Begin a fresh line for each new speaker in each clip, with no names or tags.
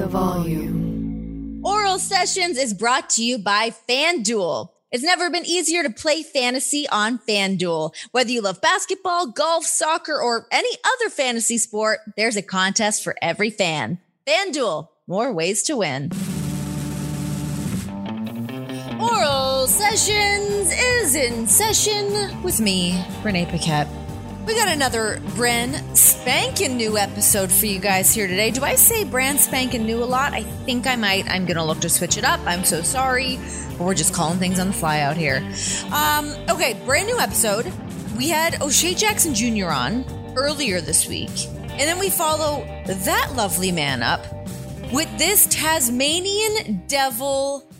the volume.
Oral Sessions is brought to you by FanDuel. It's never been easier to play fantasy on FanDuel. Whether you love basketball, golf, soccer, or any other fantasy sport, there's a contest for every fan. FanDuel, more ways to win. Oral Sessions is in session with me, Renee Paquette. We got another brand spanking new episode for you guys here today. Do I say brand spanking new a lot? I think I might. I'm going to look to switch it up. I'm so sorry. But we're just calling things on the fly out here. Um, okay, brand new episode. We had O'Shea Jackson Jr. on earlier this week. And then we follow that lovely man up with this Tasmanian devil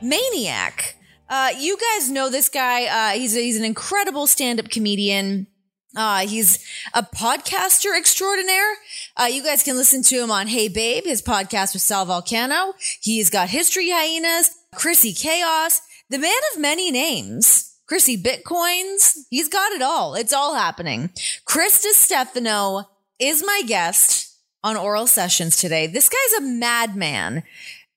maniac. Uh, you guys know this guy. Uh, he's, a, he's an incredible stand up comedian. Uh, he's a podcaster extraordinaire. Uh, you guys can listen to him on Hey Babe, his podcast with Sal Vulcano. He's got History Hyenas, Chrissy Chaos, the man of many names, Chrissy Bitcoins. He's got it all. It's all happening. Chris Distefano is my guest on Oral Sessions today. This guy's a madman.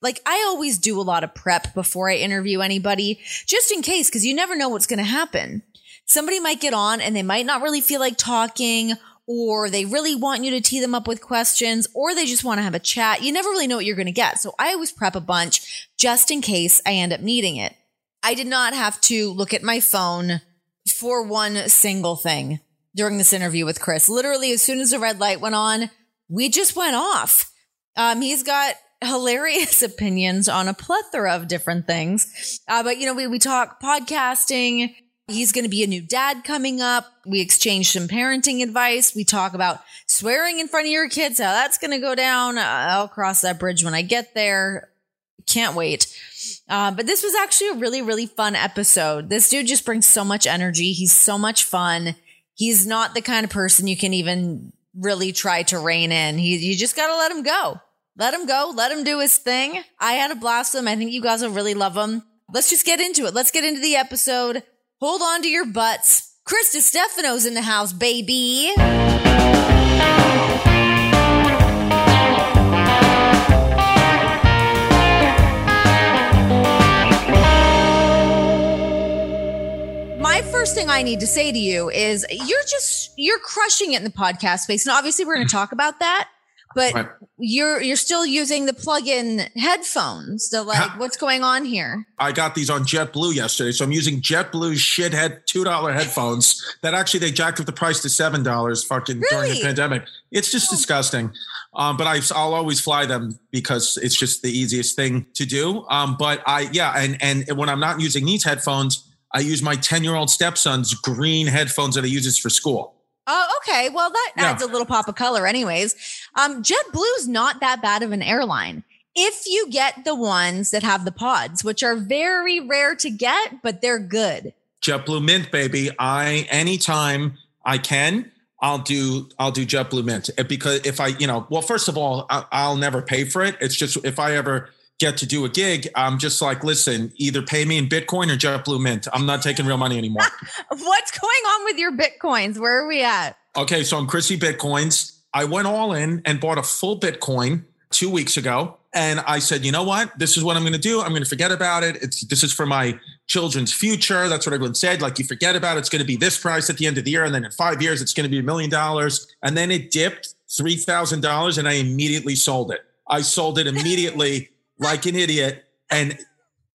Like I always do a lot of prep before I interview anybody, just in case, because you never know what's going to happen somebody might get on and they might not really feel like talking or they really want you to tee them up with questions or they just want to have a chat. You never really know what you're going to get. So I always prep a bunch just in case I end up needing it. I did not have to look at my phone for one single thing during this interview with Chris. Literally, as soon as the red light went on, we just went off. Um, he's got hilarious opinions on a plethora of different things. Uh, but, you know, we, we talk podcasting, He's going to be a new dad coming up. We exchange some parenting advice. We talk about swearing in front of your kids, how that's going to go down. I'll cross that bridge when I get there. Can't wait. Uh, but this was actually a really, really fun episode. This dude just brings so much energy. He's so much fun. He's not the kind of person you can even really try to rein in. He, you just got to let him go. Let him go. Let him do his thing. I had a blast with him. I think you guys will really love him. Let's just get into it. Let's get into the episode. Hold on to your butts. Chris Distefano's in the house, baby. My first thing I need to say to you is you're just you're crushing it in the podcast space. And obviously we're going to talk about that but right. you're you're still using the plug-in headphones. So like, what's going on here?
I got these on JetBlue yesterday, so I'm using JetBlue shithead two dollar headphones that actually they jacked up the price to seven dollars fucking really? during the pandemic. It's just oh. disgusting. Um, but I, will always fly them because it's just the easiest thing to do. Um, but I yeah, and and when I'm not using these headphones, I use my ten year old stepson's green headphones that he uses for school.
Oh, okay. Well, that adds a little pop of color, anyways. Um, JetBlue's not that bad of an airline. If you get the ones that have the pods, which are very rare to get, but they're good.
JetBlue Mint, baby. I anytime I can, I'll do I'll do JetBlue Mint because if I, you know, well, first of all, I, will never pay for it. It's just if I ever get to do a gig, I'm just like, listen, either pay me in Bitcoin or JetBlue Mint. I'm not taking real money anymore.
What's going on with your Bitcoins? Where are we at?
Okay, so I'm Chrissy Bitcoins. I went all in and bought a full Bitcoin two weeks ago. And I said, you know what? This is what I'm going to do. I'm going to forget about it. It's this is for my children's future. That's what everyone said. Like you forget about it, it's going to be this price at the end of the year, and then in five years, it's going to be a million dollars. And then it dipped three thousand dollars, and I immediately sold it. I sold it immediately like an idiot. And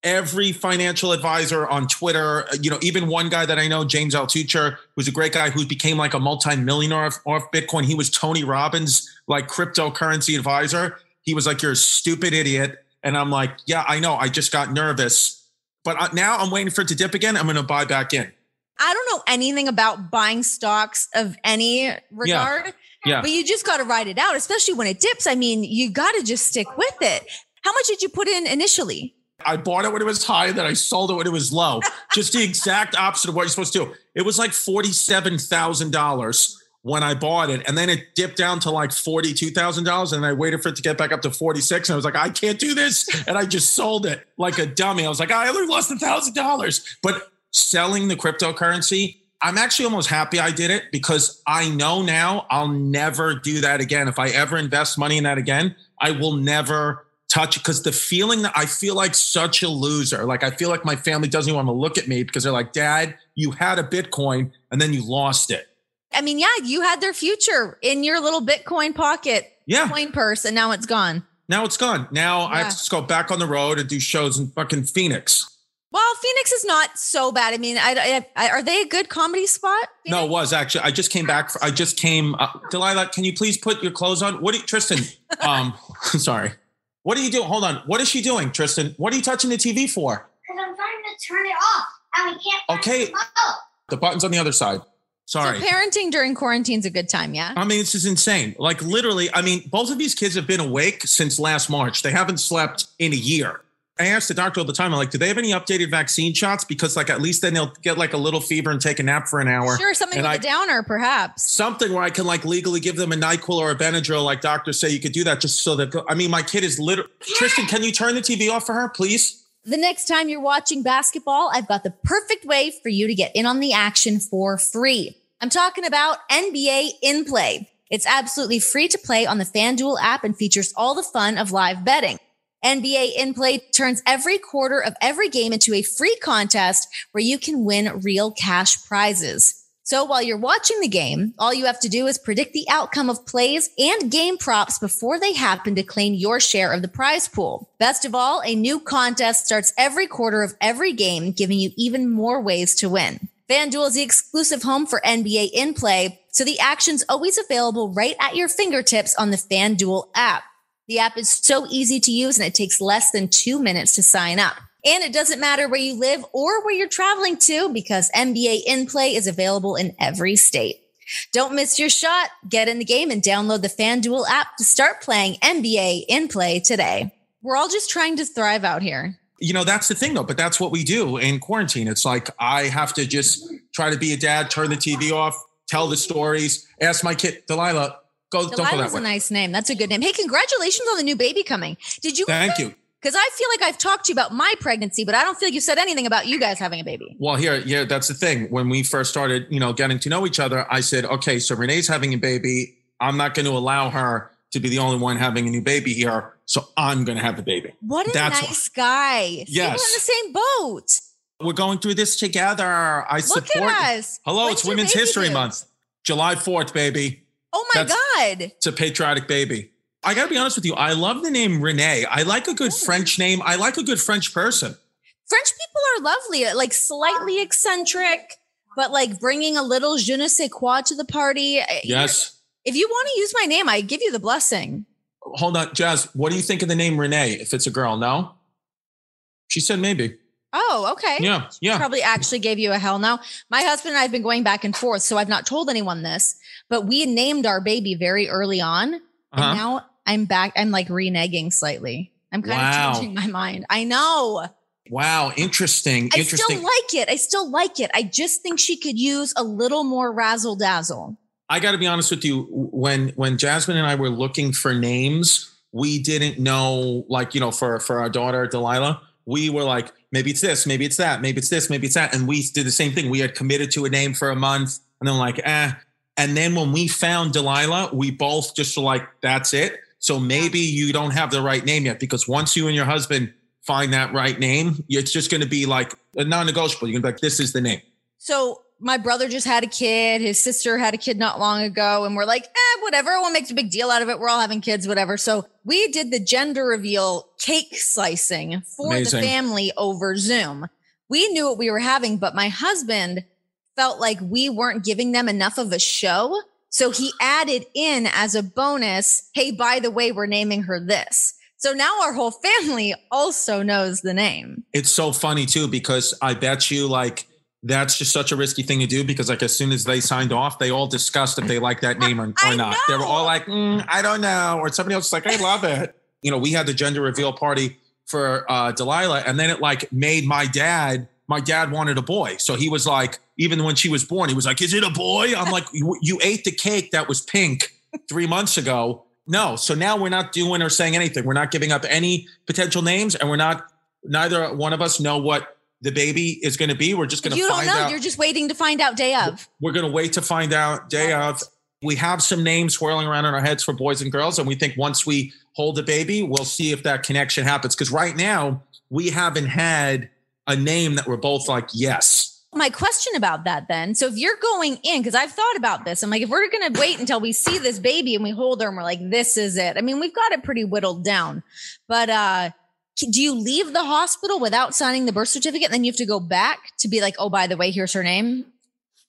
every financial advisor on Twitter, you know, even one guy that I know, James Altucher, who's a great guy who became like a multi-millionaire off, off Bitcoin. He was Tony Robbins, like cryptocurrency advisor. He was like, you're a stupid idiot. And I'm like, yeah, I know. I just got nervous. But uh, now I'm waiting for it to dip again. I'm going to buy back in.
I don't know anything about buying stocks of any regard. Yeah. Yeah. But you just got to ride it out, especially when it dips. I mean, you got to just stick with it. How much did you put in initially?
I bought it when it was high, then I sold it when it was low. Just the exact opposite of what you're supposed to do. It was like $47,000 when I bought it. And then it dipped down to like $42,000. And I waited for it to get back up to 46. And I was like, I can't do this. And I just sold it like a dummy. I was like, I only lost a $1,000. But selling the cryptocurrency I'm actually almost happy I did it because I know now I'll never do that again. If I ever invest money in that again, I will never touch because the feeling that I feel like such a loser. Like I feel like my family doesn't even want to look at me because they're like, Dad, you had a Bitcoin and then you lost it.
I mean, yeah, you had their future in your little Bitcoin pocket,
Yeah.
coin purse, and now it's gone.
Now it's gone. Now I have to just go back on the road and do shows in fucking Phoenix.
Well, Phoenix is not so bad. I mean, I, I, I- are they a good comedy spot?
No, it was actually. I just came back. For, I just came. Uh, Delilah, can you please put your clothes on? What, do you, Tristan? Um, sorry. What are you doing? Hold on. What is she doing, Tristan? What are you touching the TV for?
Because I'm trying to turn it off and we can't.
Okay.
the.
The button's on the other side. Sorry.
So parenting during quarantine's a good time, yeah.
I mean, this is insane. Like literally, I mean, both of these kids have been awake since last March. They haven't slept in a year. I asked the doctor all the time, I'm like, do they have any updated vaccine shots? Because like at least then they'll get like a little fever and take a nap for an hour.
Sure, something
And
with
I-
a downer, perhaps.
something where I can like legally give them a NyQuil or a Benadryl, like doctors say you could do that just so that, I mean, my kid is literally, Tristan, can you turn the TV off for her, please?
The next time you're watching basketball, I've got the perfect way for you to get in on the action for free. I'm talking about NBA In Play. It's absolutely free to play on the FanDuel app and features all the fun of live betting. NBA In Play turns every quarter of every game into a free contest where you can win real cash prizes. So while you're watching the game, all you have to do is predict the outcome of plays and game props before they happen to claim your share of the prize pool. Best of all, a new contest starts every quarter of every game, giving you even more ways to win. FanDuel is the exclusive home for NBA in play, so the action's always available right at your fingertips on the FanDuel app. The app is so easy to use and it takes less than two minutes to sign up. And it doesn't matter where you live or where you're traveling to because NBA in play is available in every state. Don't miss your shot. Get in the game and download the FanDuel app to start playing NBA in play today. We're all just trying to thrive out here.
You know, that's the thing though, but that's what we do in quarantine. It's like I have to just try to be a dad, turn the TV off, tell the stories, ask my kid, Delilah, go, don't go that
Delilah's a nice name. That's a good name. Hey, congratulations on the new baby coming. Did you?
Thank you.
Because I feel like I've talked to you about my pregnancy, but I don't feel like you said anything about you guys having a baby.
Well, here, yeah, that's the thing. When we first started, you know, getting to know each other, I said, okay, so Renee's having a baby. I'm not going to allow her to be the only one having a new baby here. So I'm going to have the baby.
What a
That's
nice guy.
Yes.
We're in the same boat.
We're going through this together. I
Look
support.
at us.
Hello, it's Women's History
due?
Month, July 4th, baby.
Oh my
That's-
God.
It's a patriotic baby. I got to be honest with you. I love the name Renee. I like a good French name. I like a good French person.
French people are lovely, like slightly eccentric, but like bringing a little je ne sais quoi to the party.
Eh, eh, yes.
If you want to use my name, I give you the blessing.
Hold on, Jazz. What do you think of the name Renee if it's a girl? No? She said maybe.
Oh, okay.
Yeah. Yeah.
Probably actually gave you a hell no. My husband and I have been going back and forth, so I've not told anyone this, but we named our baby very early on.
Uh-huh.
And now I'm back. I'm like reneging slightly. I'm kind
Wow.
of changing my mind. I know.
Wow. Interesting.
I
Interesting.
still like it. I still like it. I just think she could use a little more razzle dazzle.
I got to be honest with you. When when Jasmine and I were looking for names, we didn't know, like you know, for for our daughter Delilah, we were like, maybe it's this, maybe it's that, maybe it's this, maybe it's that, and we did the same thing. We had committed to a name for a month, and then like, eh. And then when we found Delilah, we both just were like, that's it. So maybe you don't have the right name yet, because once you and your husband find that right name, it's just going to be like a non-negotiable. You're gonna be like, this is the name.
So my brother just had a kid. His sister had a kid not long ago. And we're like, eh, whatever. Everyone makes a big deal out of it. We're all having kids, whatever. So we did the gender reveal cake slicing for
Amazing.
the family over Zoom. We knew what we were having, but my husband felt like we weren't giving them enough of a show. So he added in as a bonus, hey, by the way, we're naming her this. So now our whole family also knows the name.
it's so funny too because I bet you like that's just such a risky thing to do because like as soon as they signed off, they all discussed if they like that name or, or not. They were all like, "Mm, I don't know, or somebody else was like, I love it. You know, we had the gender reveal party for uh, Delilah, and then it like made my dad. My dad wanted a boy, so he was like, even when she was born, he was like, "Is it a boy?" I'm like, "You, you ate the cake that was pink three months ago." No, so now we're not doing or saying anything. We're not giving up any potential names, and we're not. Neither one of us know what the baby is going to be. We're just going to
You don't know.
out.
You're just waiting to find out day of.
We're going to wait to find out day of. We have some names swirling around in our heads for boys and girls. And we think once we hold the baby, we'll see if that connection happens. Because right now, we haven't had a name that we're both like, yes.
My question about that then. So if you're going in, because I've thought about this, I'm like, if we're going to wait until we see this baby and we hold her and we're like, this is it. I mean, we've got it pretty whittled down, but uh, do you leave the hospital without signing the birth certificate? And then you have to go back to be like, oh, by the way, here's her name.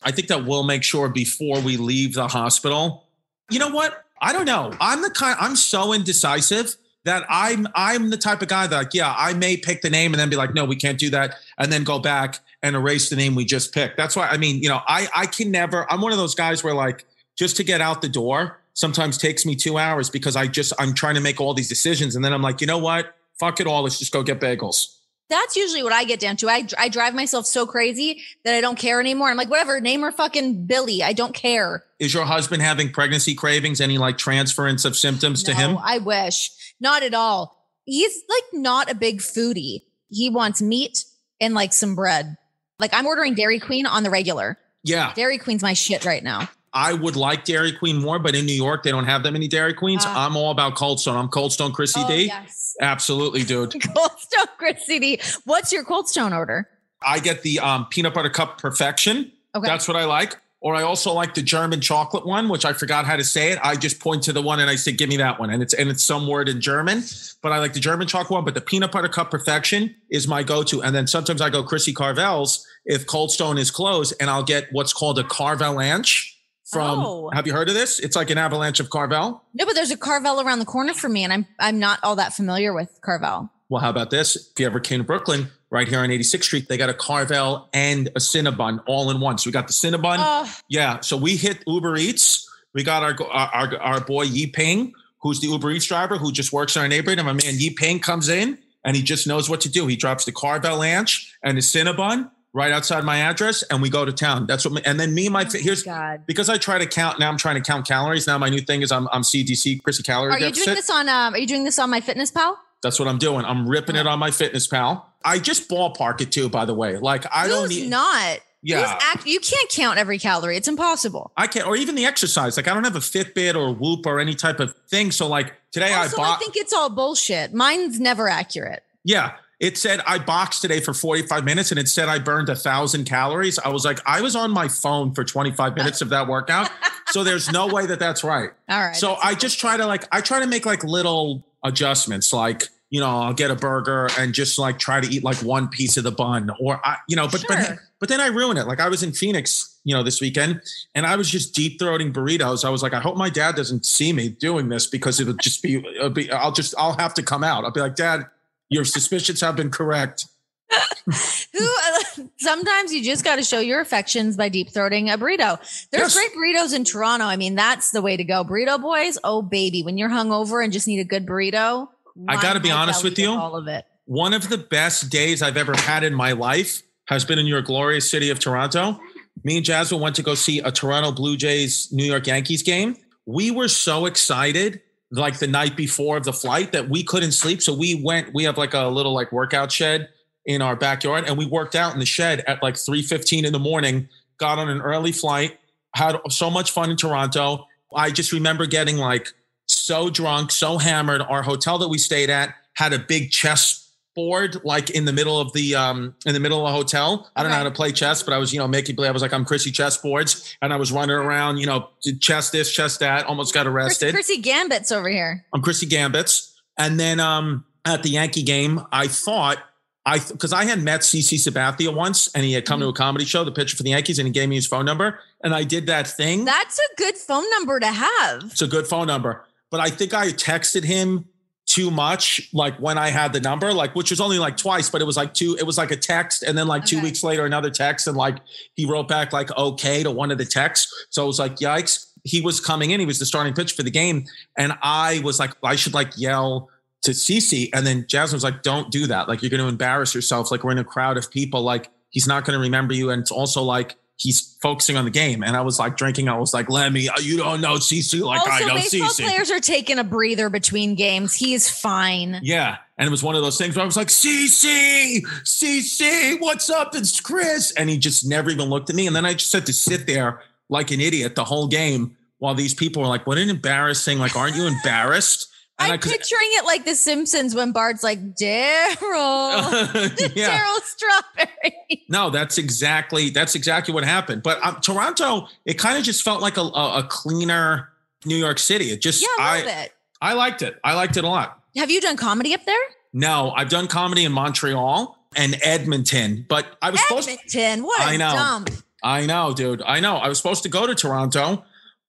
I think that we'll make sure before we leave the hospital. You know what? I don't know. I'm the kind. I'm so indecisive that I'm I'm the type of guy that like, yeah, I may pick the name and then be like, no, we can't do that, and then go back and erase the name we just picked. That's why I mean, you know, I I can never. I'm one of those guys where like just to get out the door sometimes takes me two hours because I just I'm trying to make all these decisions and then I'm like, you know what? Fuck it all. Let's just go get bagels.
That's usually what I get down to. I, I drive myself so crazy that I don't care anymore. I'm like, whatever, name her fucking Billy. I don't care.
Is your husband having pregnancy cravings? Any like transference of symptoms to
No,
him?
I wish. Not at all. He's like not a big foodie. He wants meat and like some bread. Like I'm ordering Dairy Queen on the regular.
Yeah.
Dairy Queen's my shit right now.
I would like Dairy Queen more, but in New York, they don't have that many Dairy Queens.
Ah.
I'm all about Cold Stone. I'm Cold Stone Chrissy
Oh,
D.
yes.
Absolutely, dude.
Cold Stone Chrissy D. What's your Cold Stone order?
I get the um, peanut butter cup perfection.
Okay.
That's what I like. Or I also like the German chocolate one, which I forgot how to say it. I just point to the one and I say, "Give me that one," and it's and it's some word in German. But I like the German chocolate one. But the peanut butter cup perfection is my go-to. And then sometimes I go Chrissy Carvel's if Cold Stone is closed, and I'll get what's called a Carvelanche from.
Oh.
Have you heard of this? It's like an avalanche of Carvel.
No, but there's a Carvel around the corner for me, and I'm I'm not all that familiar with Carvel.
Well, how about this? If you ever came to Brooklyn, right here on 86th Street, they got a Carvel and a Cinnabon all in one. So we got the Cinnabon.
Oh,
Yeah. So we hit Uber Eats. We got our our, our boy Yi Ping, who's the Uber Eats driver who just works in our neighborhood. And my man Yi Ping comes in and he just knows what to do. He drops the Carvelanche and the Cinnabon right outside my address, and we go to town. That's what. My, and then me, and my
oh
here's
God.
because I try to count. Now I'm trying to count calories. Now my new thing is I'm I'm CDC, Chrissy Calorie
Are you doing this on? Um, are you doing this on MyFitnessPal?
That's what I'm doing. I'm ripping it oh. on MyFitnessPal. I just ballpark it too, by the way. Like I don't
Who's
need.
not?
Yeah.
Act- you can't count every calorie. It's impossible.
I can't, or even the exercise. Like I don't have a Fitbit or Whoop or any type of thing. So like today
Also,
I
I think it's all bullshit. Mine's never accurate.
yeah, it said I boxed today for 45 minutes, and it said I burned a thousand calories. I was like, I was on my phone for 25 minutes of that workout. so there's no way that that's right.
All right.
So I just try to like I try to make like little adjustments, like you know I'll get a burger and just like try to eat like one piece of the bun, or I you know, but but but then I ruin it. Like I was in Phoenix, you know, this weekend, and I was just deep throating burritos. I was like, I hope my dad doesn't see me doing this because it'll just be, it'll be I'll just I'll have to come out. I'll be like, Dad, your suspicions have been correct.
Who? Sometimes you just got to show your affections by deep throating a burrito. There's
Yes.
great burritos in Toronto. I mean, that's the way to go. Burrito boys. Oh baby, when you're hungover and just need a good burrito.
I gotta be honest with you.
All of it.
One of the best days I've ever had in my life has been in your glorious city of Toronto. Me and Jasmine went to go see a Toronto Blue Jays New York Yankees game. We were so excited like the night before of the flight that we couldn't sleep. So we went, we have like a little like workout shed in our backyard and we worked out in the shed at like 3:15 in the morning, got on an early flight, had so much fun in Toronto. I just remember getting like so drunk, so hammered. Our hotel that we stayed at had a big chess board like in the middle of the um in the middle of the hotel. I don't know how to play chess, but I was, you know, making play I was like, I'm Chrissy chess boards. And I was running around, you know, chess this, chess that, almost got
Chris,
arrested.
Chrissy Gambit's over here.
I'm Chrissy Gambits. And then um at the Yankee game, I thought I because I had met CC Sabathia once and he had come to a mm-hmm. comedy show, the pitcher for the Yankees, and he gave me his phone number. And I did that thing.
That's a good phone number to have.
It's a good phone number. But I think I texted him too much, like when I had the number, like which was only like twice, but it was like two, it was like a text, and then like two weeks later, another text, and like he wrote back like okay to one of the texts. So it was like, yikes. He was coming in, he was the starting pitch for the game. And I was like, I should like yell to CC. And then Jasmine was like, don't do that. Like you're gonna embarrass yourself. Like we're in a crowd of people, like he's not gonna remember you. And it's also like he's focusing on the game. And I was like drinking. I was like, Lemmy, uh, you don't know CC like I
also,
know
baseball
CC.
players are taking a breather between games. He is fine.
Yeah. And it was one of those things where I was like, CC, CC, what's up? It's Chris. And he just never even looked at me. And then I just had to sit there like an idiot the whole game while these people were like, what an embarrassing, like, aren't you embarrassed?
I'm I, picturing it like The Simpsons when Bart's like, Darryl, yeah. Darryl Strawberry.
No, that's exactly that's exactly what happened. But um, Toronto, it kind of just felt like a, a, a, cleaner New York City. It just,
yeah, I, love I, it.
I liked it. I liked it a lot.
Have you done comedy up there?
No, I've done comedy in Montreal and Edmonton, but I was
Edmonton,
supposed to.
Edmonton, what I know. Dump.
I know, dude. I know. I was supposed to go to Toronto,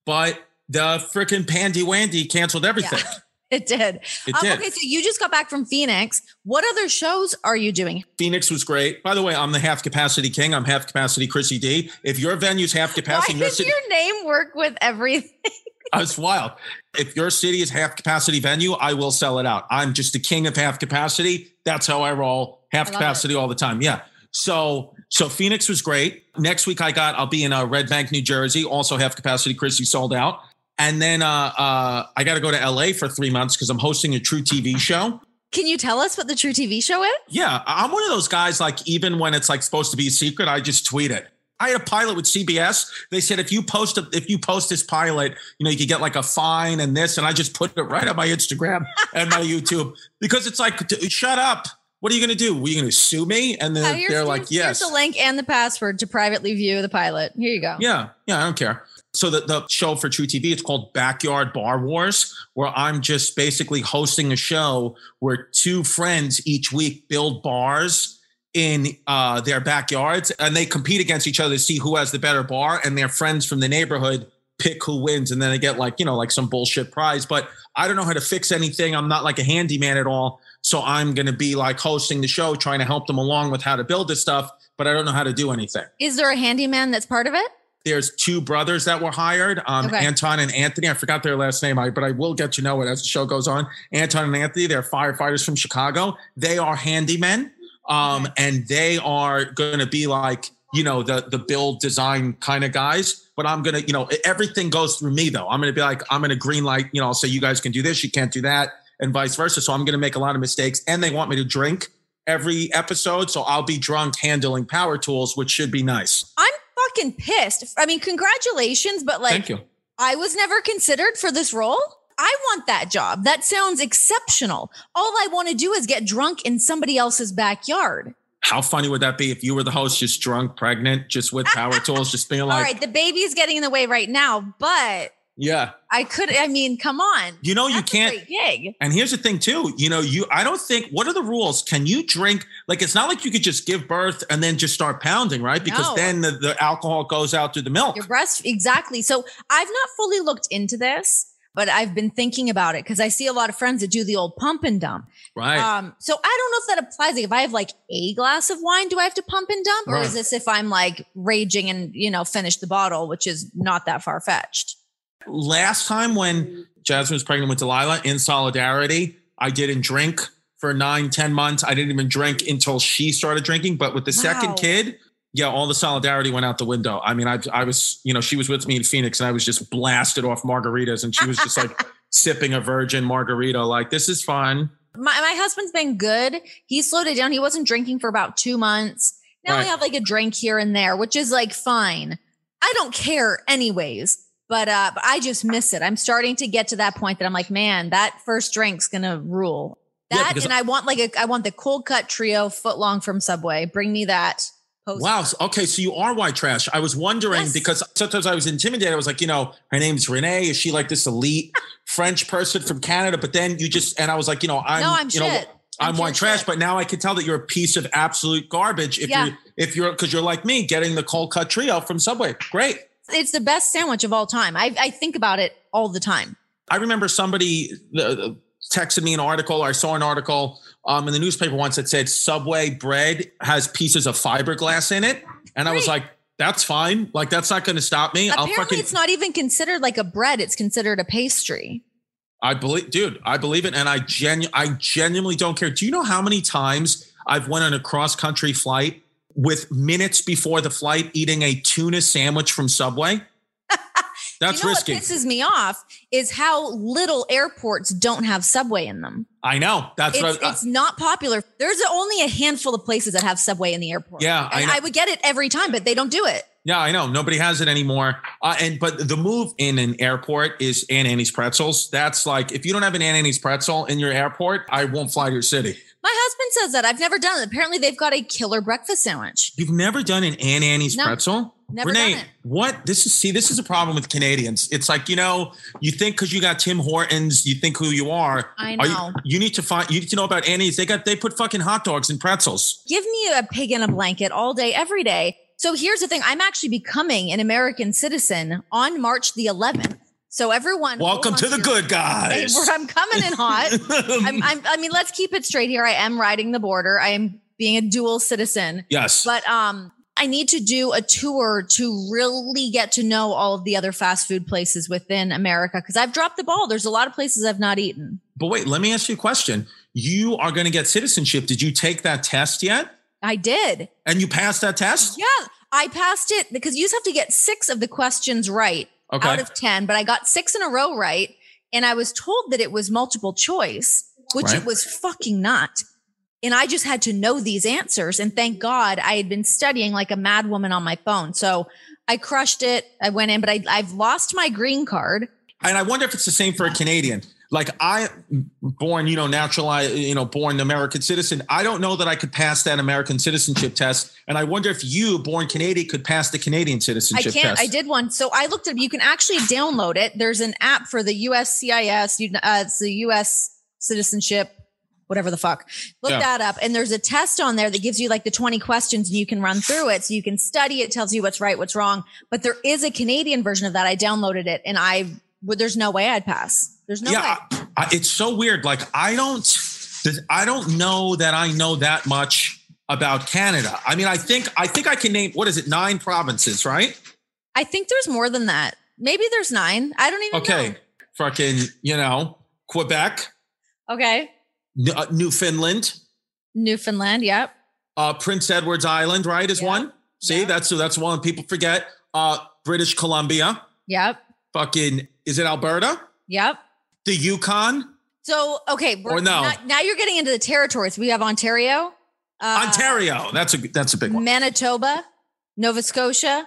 but the freaking Pandy Wandy canceled everything. Yeah,
it did.
It um, did.
Okay, so you just got back from Phoenix. What other shows are you doing?
Phoenix was great. By the way, I'm the half capacity king. I'm half capacity Chrissy D. If your venue's half capacity,
Why does your name work with everything?
It's wild. If your city is half capacity venue, I will sell it out. I'm just the king of half capacity. That's how I roll. Half I capacity it. all the time. Yeah. So so Phoenix was great. Next week I got I'll be in uh, Red Bank, New Jersey. Also half capacity. Chrissy sold out. And then uh, uh, I got to go to LA for three months because I'm hosting a truTV show.
Can you tell us what the truTV show is?
Yeah, I'm one of those guys. Like even when it's like supposed to be a secret, I just tweet it. I had a pilot with CBS. They said if you post a, if you post this pilot, you know you could get like a fine and this, and I just put it right on my Instagram and my YouTube because it's like, shut up. What are you going to do? Are you going to sue me? And then they're like, yes.
Here's the link and the password to privately view the pilot. Here you go.
Yeah, yeah, I don't care. So the, the show for truTV, it's called Backyard Bar Wars, where I'm just basically hosting a show where two friends each week build bars in uh, their backyards and they compete against each other to see who has the better bar and their friends from the neighborhood pick who wins and then they get like you know like some bullshit prize but i don't know how to fix anything i'm not like a handyman at all so i'm going to be like hosting the show trying to help them along with how to build this stuff but i don't know how to do anything
is there a handyman that's part of it
there's two brothers that were hired, um, okay. Anton and Anthony. I forgot their last name, but I will get to know it as the show goes on. Anton and Anthony, they're firefighters from Chicago. They are handymen um, and they are going to be like you know the the build design kind of guys. But I'm gonna you know everything goes through me though. I'm gonna be like I'm gonna green light. You know, I'll say you guys can do this, you can't do that, and vice versa. So I'm gonna make a lot of mistakes, and they want me to drink every episode, so I'll be drunk handling power tools, which should be nice.
I'm fucking pissed. I mean, congratulations, but like,
thank you.
I was never considered for this role. I want that job. That sounds exceptional. All I want to do is get drunk in somebody else's backyard.
How funny would that be if you were the host, just drunk, pregnant, just with power tools, just being like,
All right, the baby's getting in the way right now, but
yeah.
I could I mean, come on.
You know, you can't
gig.
And here's the thing too, you know, you I don't think what are the rules? Can you drink like it's not like you could just give birth and then just start pounding, right? Because no. then the, the alcohol goes out through the milk.
Your breast exactly. So I've not fully looked into this but I've been thinking about it because I see a lot of friends that do the old pump and dump.
Right. Um,
so I don't know if that applies. Like if I have like a glass of wine, do I have to pump and dump? Or right. is this if I'm like raging and, you know, finish the bottle, which is not that far fetched?
Last time when Jasmine was pregnant with Delilah in solidarity, I didn't drink for nine, ten months. I didn't even drink until she started drinking. But with the wow. second kid, yeah, all the solidarity went out the window. I mean, I, I was, you know, she was with me in Phoenix and I was just blasted off margaritas and she was just like sipping a virgin margarita, like, this is fun.
My, my husband's been good. He slowed it down. He wasn't drinking for about two months. Now right. I have like a drink here and there, which is like fine. I don't care anyways, but, uh, but I just miss it. I'm starting to get to that point that I'm like, man, that first drink's going to rule. That yeah, and I want like a, I want the cold cut trio foot long from Subway. Bring me that.
Wow. Okay. So you are white trash. I was wondering yes. because sometimes I was intimidated. I was like, you know, her name's Renee. Is she like this elite French person from Canada? But then you just, and I was like, you know, I'm,
no, I'm
you
shit.
know, I'm, I'm white trash, shit. but now I can tell that you're a piece of absolute garbage. If yeah. you if you're, cause you're like me getting the cold cut trio from Subway. Great.
It's the best sandwich of all time. I, I think about it all the time.
I remember somebody uh, texted me an article or I saw an article um, in the newspaper once that said Subway bread has pieces of fiberglass in it. And I was like, that's fine. Like, that's not going to stop me.
Apparently, fucking, it's not even considered like a bread. It's considered a pastry.
I believe, dude, I believe it. And I genu- I genuinely don't care. Do you know how many times I've went on a cross country flight with minutes before the flight eating a tuna sandwich from Subway? That's
you know
risky.
What pisses me off is how little airports don't have subway in them.
I know. That's
It's,
what I,
it's not popular. There's only a handful of places that have subway in the airport.
Yeah, I
and
know.
I, would get it every time, but they don't do it.
yeah, I know. Nobody has it anymore. Uh, and but the move in an airport is Auntie Anne's pretzels. That's like if you don't have an Auntie Anne's pretzel in your airport, I won't fly to your city.
My husband says that. I've never done it. Apparently, they've got a killer breakfast sandwich.
You've never done an Auntie Anne's
No,
pretzel?
never
Renee,
done it.
what this is see, this is a problem with Canadians. It's like, you know, you think because you got Tim Hortons, you think who you are.
I
Are you-
know.
You, need to find you need to know about Annie's. They got they put fucking hot dogs and pretzels.
Give me a pig in a blanket all day, every day. So here's the thing I'm actually becoming an American citizen on March the 11th. So everyone,
Welcome to the
your-
good guys.
where I'm coming in hot. I'm, I'm, I mean, let's keep it straight here. I am riding the border. I am being a dual citizen,
yes.
but um, I need to do a tour to really get to know all of the other fast food places within America because I've dropped the ball. There's a lot of places I've not eaten.
But wait, let me ask you a question. You are going to get citizenship. Did you take that test yet?
I did.
And you passed that test?
Yeah, I passed it because you just have to get six of the questions right
Okay.
out of 10, but I got six in a row right. And I was told that it was multiple choice, which
Right.
it was fucking not. And I just had to know these answers. And thank God I had been studying like a mad woman on my phone. So I crushed it. I went in, but I, I've lost my green card.
And I wonder if it's the same for a Canadian. Like I born, you know, naturalized, you know, born American citizen. I don't know that I could pass that American citizenship test. And I wonder if you, born Canadian, could pass the Canadian citizenship test.
I can't.
test.
I did one. So I looked at You can actually download it. There's an app for the USCIS. Uh, it's the U.S. citizenship, whatever the fuck. Look
Yeah.
that up. And there's a test on there that gives you like the 20 questions and you can run through it. So you can study. It tells you what's right, what's wrong. But there is a Canadian version of that. I downloaded it and I, well, there's no way I'd pass. There's no
yeah,
way.
I, I, it's so weird. Like I don't, I don't know that I know that much about Canada. I mean, I think I think I can name what is it nine provinces, right?
I think there's more than that. Maybe there's nine. I don't even
Okay,
know.
fucking, you know, Quebec,
Okay.
N- uh, Newfoundland,
Newfoundland. Yep.
uh, Prince Edward's Island, right? Is
Yeah.
one. See,
Yeah.
that's that's one people forget. Uh, British Columbia,
Yep.
Fucking, is it Alberta?
Yep.
The Yukon,
So okay, we're-
Or no.
Now, now you're getting into the territories. We have Ontario, uh,
Ontario. That's a that's a big one.
Manitoba, Nova Scotia,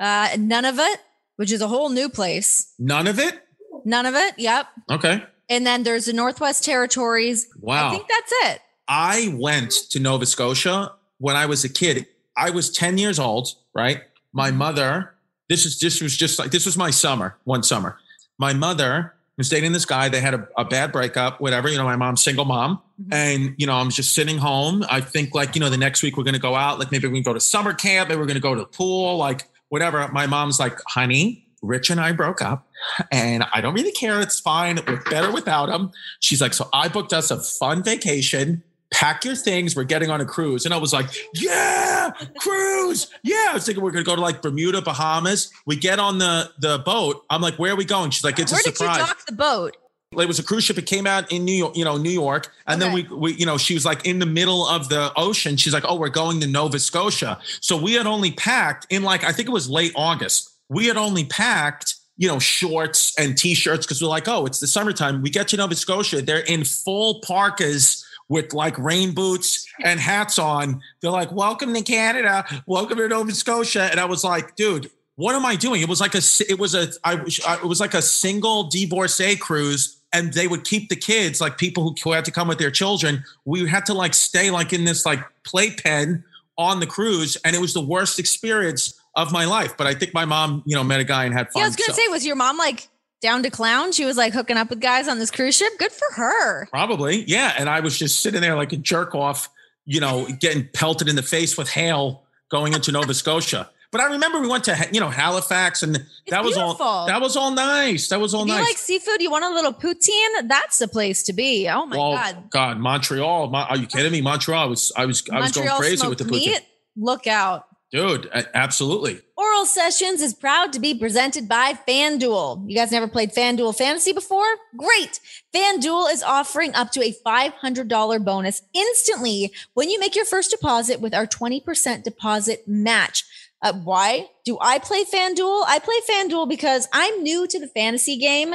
uh, Nunavut, which is a whole new place.
None of it.
None of it. yep.
Okay.
And then there's the Northwest Territories.
Wow.
I think that's it.
I went to Nova Scotia when I was a kid. I was 10 years old, right? My mother, this is this was just like this was my summer, one summer. My mother was dating this guy. They had a, a bad breakup, whatever. You know, my mom's single mom.
Mhm.
And, you know, I'm just sitting home. I think like, you know, the next week we're gonna go out, like maybe we can go to summer camp, maybe we're gonna go to the pool, like whatever. My mom's like, honey, Rich and I broke up and I don't really care. It's fine. We're better without him. She's like, so I booked us a fun vacation. Pack your things. We're getting on a cruise. And I was like, yeah, cruise. Yeah. I was thinking we're going to go to like Bermuda, Bahamas. We get on the, the boat. I'm like, where are we going? She's like, it's
Where
a
did
surprise.
you dock the boat?
it was a cruise ship. It came out in New York, you know, New York. And
Okay.
then we, we, you know, she was like in the middle of the ocean. She's like, oh, we're going to Nova Scotia. So we had only packed in like, I think it was late August. We had only packed, you know, shorts and t-shirts because we're like, oh, it's the summertime. We get to Nova Scotia. They're in full parkas with like rain boots and hats on. They're like, welcome to Canada. Welcome to Nova Scotia. And I was like, dude, what am I doing? It was like a, it was a, I, uh, it was like a single divorcee cruise and they would keep the kids like people who, who had to come with their children we had to like stay like in this like playpen on the cruise and it was the worst experience of my life but i think my mom you know met a guy and had fun
Yeah, I was gonna
so-
say, was your mom like down to clown? She was like hooking up with guys on this cruise ship. Good for her.
probably yeah and i was just sitting there like a jerk off you know getting pelted in the face with hail going into nova scotia but i remember we went to you know halifax and that was
beautiful.
all that was all nice that was all
If you
nice
like seafood, you want a little poutine. That's the place to be. Oh my
well,
god,
God, Montreal. Mon- are you kidding me? Montreal. I was, I was, I was going crazy with the poutine.
meat. Look out.
Dude, absolutely.
Oral Sessions is proud to be presented by FanDuel. You guys never played FanDuel Fantasy before? Great. FanDuel is offering up to a $500 bonus instantly when you make your first deposit with our 20% deposit match. Uh, why do I play FanDuel? I play FanDuel because I'm new to the fantasy game.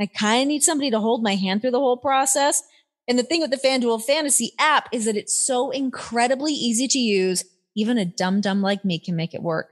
I kind of need somebody to hold my hand through the whole process. And the thing with the FanDuel fantasy app is that it's so incredibly easy to use. Even a dumb dumb like me can make it work.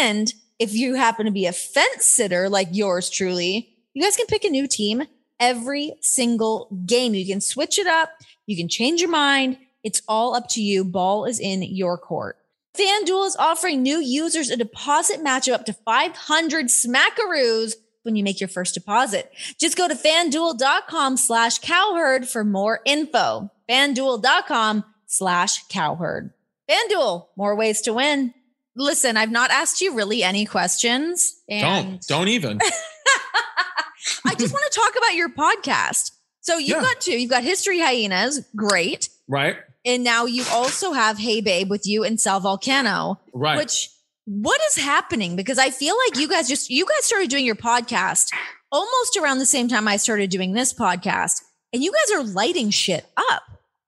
And if you happen to be a fence sitter like yours truly, you guys can pick a new team every single game. You can switch it up. You can change your mind. It's all up to you. Ball is in your court. FanDuel is offering new users a deposit match of up to 500 smackaroos when you make your first deposit. Just go to fanduel.com slash cowherd for more info. Fanduel.com slash cowherd. FanDuel, more ways to win. Listen, I've not asked you really any questions. And
don't, don't even.
I just want to talk about your podcast. So you've
Yeah.
got two. You've got History Hyenas, great.
Right.
And now you also have Hey Babe with you and Sal Vulcano.
Right.
Which what is happening? Because I feel like you guys just you guys started doing your podcast almost around the same time I started doing this podcast. And you guys are lighting shit up.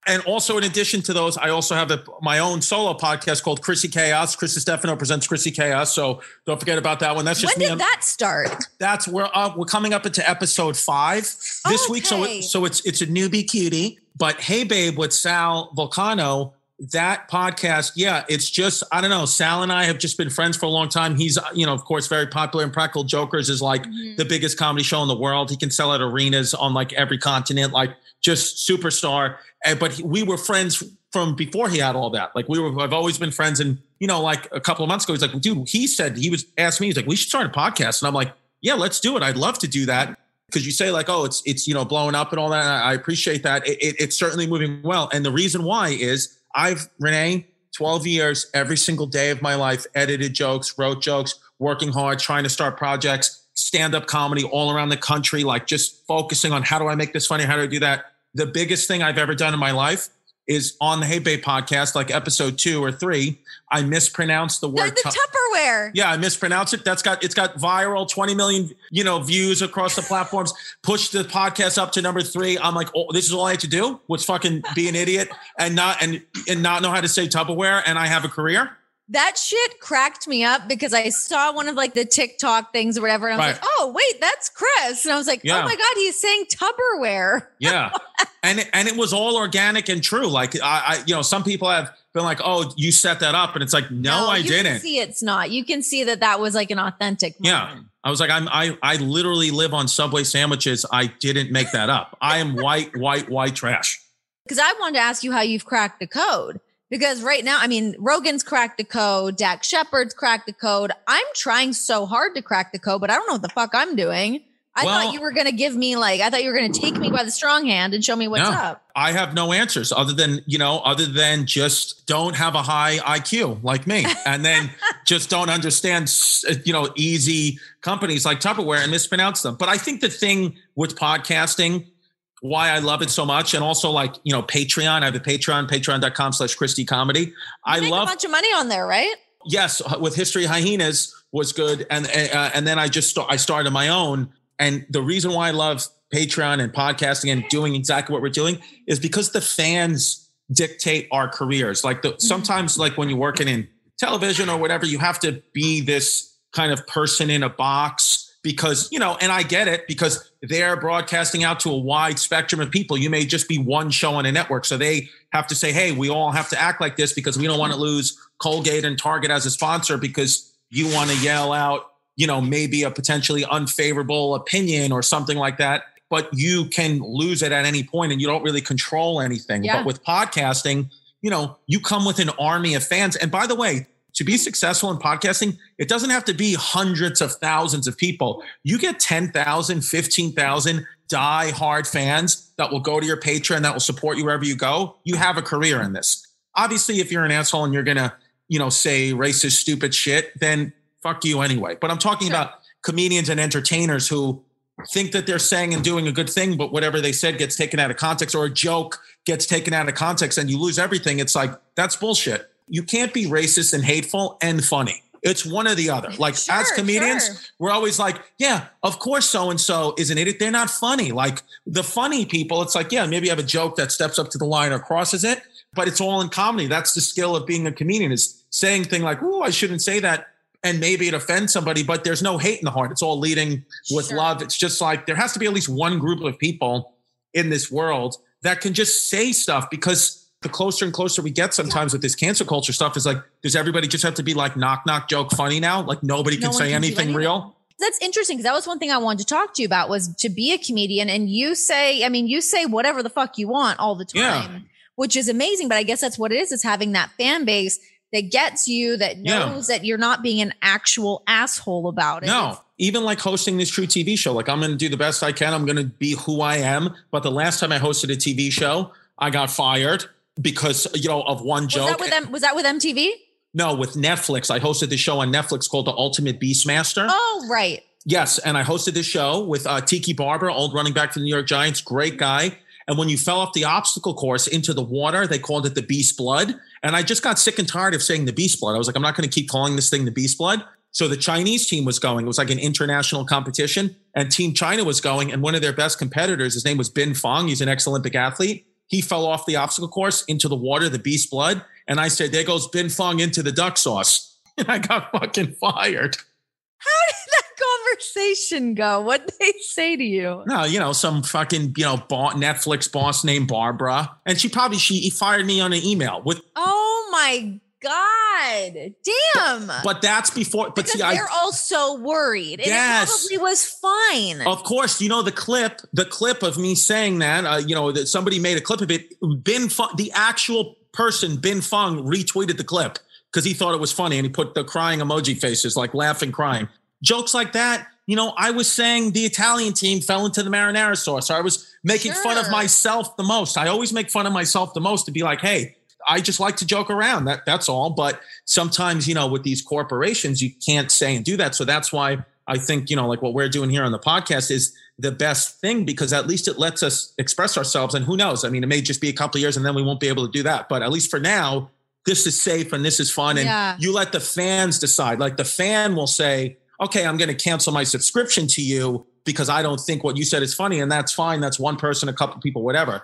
And also in addition to those, I also have a, my own solo podcast called Chrissy Chaos. Chrissy Distefano presents Chrissy Chaos. So don't forget about that one. That's just
when
me.
did
on-
that start?
That's where uh, we're coming up into episode five this week. So it, so it's it's a newbie cutie. But hey, babe, with Sal Vulcano, that podcast, yeah, it's just I don't know. Sal and I have just been friends for a long time. He's you know of course very popular. And Practical Jokers is like the biggest comedy show in the world. He can sell at arenas on like every continent, like just superstar. But he- we were friends from before he had all that. Like we were, I've always been friends. And you know, like a couple of months ago, he's like, dude, he said he was asked me, he's like, we should start a podcast. And I'm like, yeah, let's do it. I'd love to do that because you say like, oh, it's it's you know blowing up and all that. I I appreciate that. It, it, it's certainly moving well. And the reason why is I've Renee, 12 years, every single day of my life, edited jokes, wrote jokes, working hard, trying to start projects, stand up comedy all around the country, like just focusing on how do I make this funny? How do I do that? The biggest thing I've ever done in my life is on the Hey Babe podcast, like episode two or three. I mispronounced the
The,
word.
the
tu-
Tupperware.
yeah, I mispronounced it. That's got it's got viral, 20 million, you know, views across the platforms. Pushed the podcast up to number three. I'm like, oh, this is all I had to do was fucking be an idiot and not and and not know how to say Tupperware, and I have a career.
That shit cracked me up because I saw one of like the TikTok things or whatever. And I was
Right.
like, oh, wait, that's Chris. And I was like, oh
Yeah.
oh my God, he's saying Tupperware.
Yeah, and it, and it was all organic and true. Like I, I, you know, some people have been like, oh, you set that up, and it's like, no, I
you
didn't.
See it's not. You can see that that was like an authentic
Yeah. I was like, I'm I I literally live on Subway sandwiches. I didn't make that up. I am white, white, white trash.
Because I wanted to ask you how you've cracked the code. Because right now, I mean, Rogan's cracked the code, Dax Shepard's cracked the code. I'm trying so hard to crack the code, but I don't know what the fuck I'm doing. I
Well-
thought you were going to give me like, I thought you were going to take me by the strong hand and show me what's
No.
up.
I have no answers other than, you know, other than just don't have a high IQ like me. And then just don't understand, you know, easy companies like Tupperware and mispronounce them. But I think the thing with podcasting, why I love it so much, and also like, you know, Patreon, I have a Patreon, patreon.com slash Christy Comedy. I
You
love
a bunch of money on there, right?
yes, with History Hyenas was good, and uh, and then I just sta- I started my own. And the reason why I love Patreon and podcasting and doing exactly what we're doing is because the fans dictate our careers. Like the sometimes, like when you're working in television or whatever, you have to be this kind of person in a box because you know and i get it because they're broadcasting out to a wide spectrum of people. You may just be one show on a network. So they have to say hey we all have to act like this because we don't want to lose colgate and target as a sponsor because you want to yell out you know maybe a potentially unfavorable opinion or something like that. But you can lose it at any point and you don't really control anything.
Yeah.
but with podcasting you know you come with an army of fans. And by the way to be successful in podcasting, it doesn't have to be hundreds of thousands of people. You get 10,000, 15,000 die hard fans that will go to your Patreon, that will support you wherever you go. You have a career in this. Obviously, if you're an asshole and you're going to, you know, say racist, stupid shit, then fuck you anyway. But I'm talking
Sure.
about comedians and entertainers who think that they're saying and doing a good thing, but whatever they said gets taken out of context or a joke gets taken out of context and you lose everything. It's like, that's bullshit. You can't be racist and hateful and funny. It's one or the other. Like
Sure,
as comedians,
sure.
we're always like, yeah, of course so and so is an idiot. They're not funny. Like the funny people, it's like, yeah, maybe you have a joke that steps up to the line or crosses it, but it's all in comedy. That's the skill of being a comedian is saying thing like, "Oh, I shouldn't say that." And maybe it offends somebody, but there's no hate in the heart. It's all leading with
Sure.
love. It's just like there has to be at least one group of people in this world that can just say stuff because the closer and closer we get sometimes with this cancel culture stuff is like, does everybody just have to be like knock knock joke funny now? Like nobody
No
can say
can
anything
anything.
real.
That's interesting because that was one thing I wanted to talk to you about was to be a comedian and you say, I mean, you say whatever the fuck you want all the time,
Yeah.
which is amazing. But I guess that's what it is, is having that fan base that gets you, that
Yeah.
knows that you're not being an actual asshole about it.
No, even like hosting this truTV show, like I'm going to do the best I can. I'm going to be who I am. But the last time I hosted a TV show, I got fired because you know of one
Was
joke.
that with? Was that with MTV?
no, with Netflix, I hosted this show on Netflix called The Ultimate Beastmaster.
Oh, right.
Yes, and I hosted this show with uh, Tiki Barber, old running back for the New York Giants, great guy. And when you fell off the obstacle course into the water, they called it the Beast Blood. And I just got sick and tired of saying the Beast Blood. I was like, I'm not going to keep calling this thing the Beast Blood. So the Chinese team was going. It was like an international competition, and Team China was going. And one of their best competitors, his name was Bin Fong. He's an ex-Olympic athlete. He fell off the obstacle course into the water, the Beast Blood. And I said, "There goes Bin Fong into the duck sauce." And I got fucking fired.
How did that conversation go? What did they say to you?
No, you know, some fucking, you know, Netflix boss named Barbara. And she probably, she fired me on an email with,
Oh my God. Damn.
but that's before, but
because
see, I,
they're all so worried.
Yes.
it probably was fine.
of course, you know, the clip, the clip of me saying that, uh, you know, that somebody made a clip of it. Bin Fung, the actual person, Bin Fung, retweeted the clip because he thought it was funny and he put the crying emoji faces, like laughing, crying. Jokes like that. You know, I was saying the Italian team fell into the marinara sauce. I was making fun of myself the most. I always make fun of myself the most to be like, hey, I just like to joke around. That that's all. But sometimes, you know, with these corporations, you can't say and do that. So that's why I think, you know, like what we're doing here on the podcast is the best thing because at least it lets us express ourselves. And who knows? I mean, it may just be a couple of years and then we won't be able to do that. But at least for now, this is safe and this is fun. And
Yeah.
you let the fans decide. Like the fan will say, okay, I'm going to cancel my subscription to you because I don't think what you said is funny. And that's fine. That's one person, a couple people, whatever.